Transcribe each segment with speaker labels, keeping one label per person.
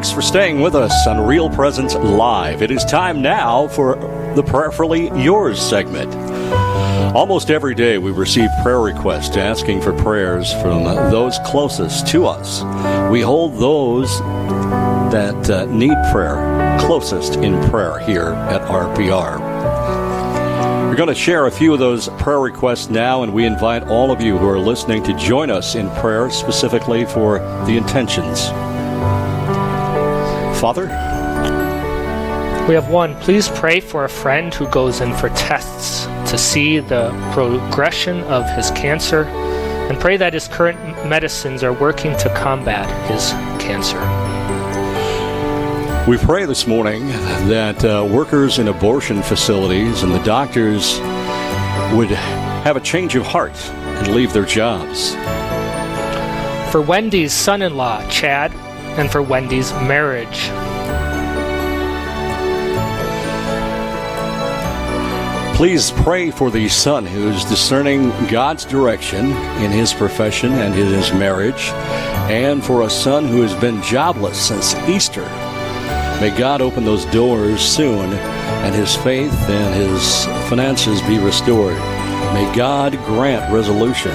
Speaker 1: Thanks for staying with us on Real Presence Live. It is time now for the Prayerfully Yours segment. Almost every day we receive prayer requests asking for prayers from those closest to us. We hold those that uh, need prayer closest in prayer here at RPR. We're going to share a few of those prayer requests now, and we invite all of you who are listening to join us in prayer specifically for the intentions. Father?
Speaker 2: We have one. Please pray for a friend who goes in for tests to see the progression of his cancer and pray that his current medicines are working to combat his cancer.
Speaker 1: We pray this morning that uh, workers in abortion facilities and the doctors would have a change of heart and leave their jobs.
Speaker 2: For Wendy's son in law, Chad, and for Wendy's marriage.
Speaker 1: Please pray for the son who is discerning God's direction in his profession and in his marriage, and for a son who has been jobless since Easter May God open those doors soon and his faith and his finances be restored. May God grant resolution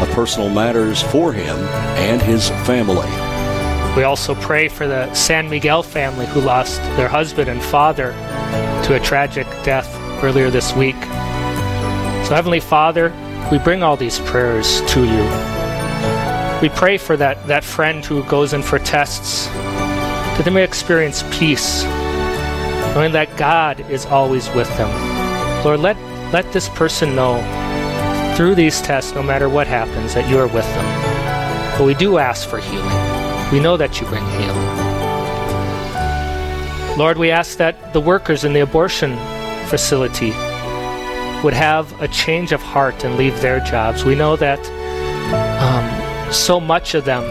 Speaker 1: of personal matters for him and his family.
Speaker 2: We also pray for the San Miguel family who lost their husband and father to a tragic death earlier this week. So, Heavenly Father, we bring all these prayers to you. We pray for that, that friend who goes in for tests that they may experience peace, knowing that God is always with them. Lord, let, let this person know through these tests, no matter what happens, that you are with them. But we do ask for healing. We know that you bring healing. Lord, we ask that the workers in the abortion facility would have a change of heart and leave their jobs. We know that um, so much of them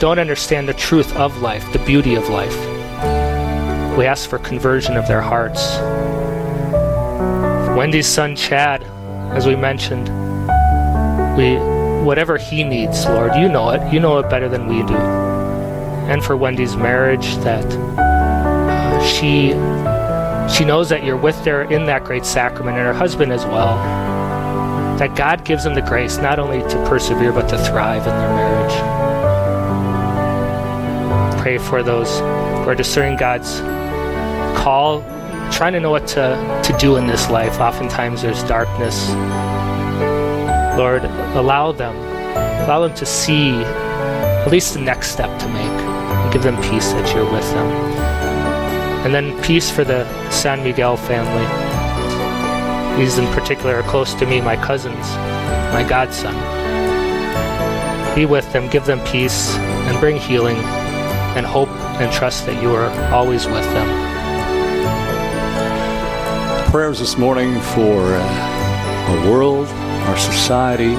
Speaker 2: don't understand the truth of life, the beauty of life. We ask for conversion of their hearts. Wendy's son Chad, as we mentioned, we whatever he needs, Lord, you know it. You know it better than we do. And for Wendy's marriage, that uh, she she knows that you're with her in that great sacrament, and her husband as well. That God gives them the grace not only to persevere but to thrive in their marriage pray for those who are discerning God's call, trying to know what to, to do in this life. Oftentimes there's darkness. Lord, allow them, allow them to see at least the next step to make. And give them peace that you're with them. And then peace for the San Miguel family. These in particular are close to me, my cousins, my godson. Be with them, give them peace, and bring healing and hope and trust that you are always with them.
Speaker 1: Prayers this morning for uh, our world, our society,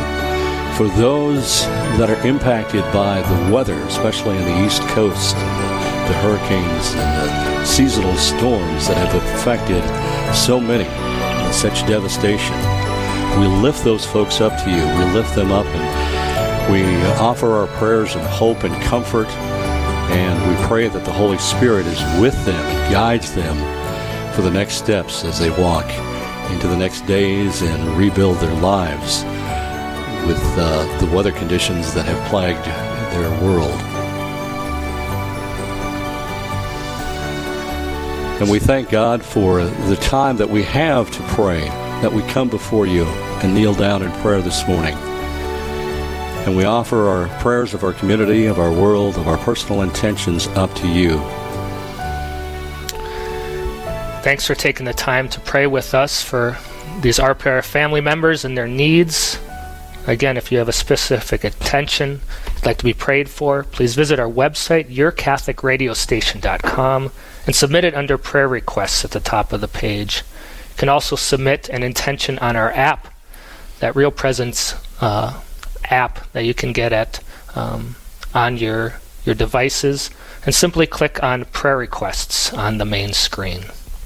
Speaker 1: for those that are impacted by the weather, especially in the East Coast, the hurricanes and the seasonal storms that have affected so many and such devastation. We lift those folks up to you. We lift them up and we offer our prayers and hope and comfort and we pray that the Holy Spirit is with them and guides them for the next steps as they walk into the next days and rebuild their lives with uh, the weather conditions that have plagued their world. And we thank God for the time that we have to pray, that we come before you and kneel down in prayer this morning. And we offer our prayers of our community, of our world, of our personal intentions up to you.
Speaker 2: Thanks for taking the time to pray with us for these RPR family members and their needs. Again, if you have a specific intention you'd like to be prayed for, please visit our website, yourcatholicradiostation.com, and submit it under prayer requests at the top of the page. You can also submit an intention on our app, that Real Presence uh, app that you can get at um, on your your devices, and simply click on prayer requests on the main screen.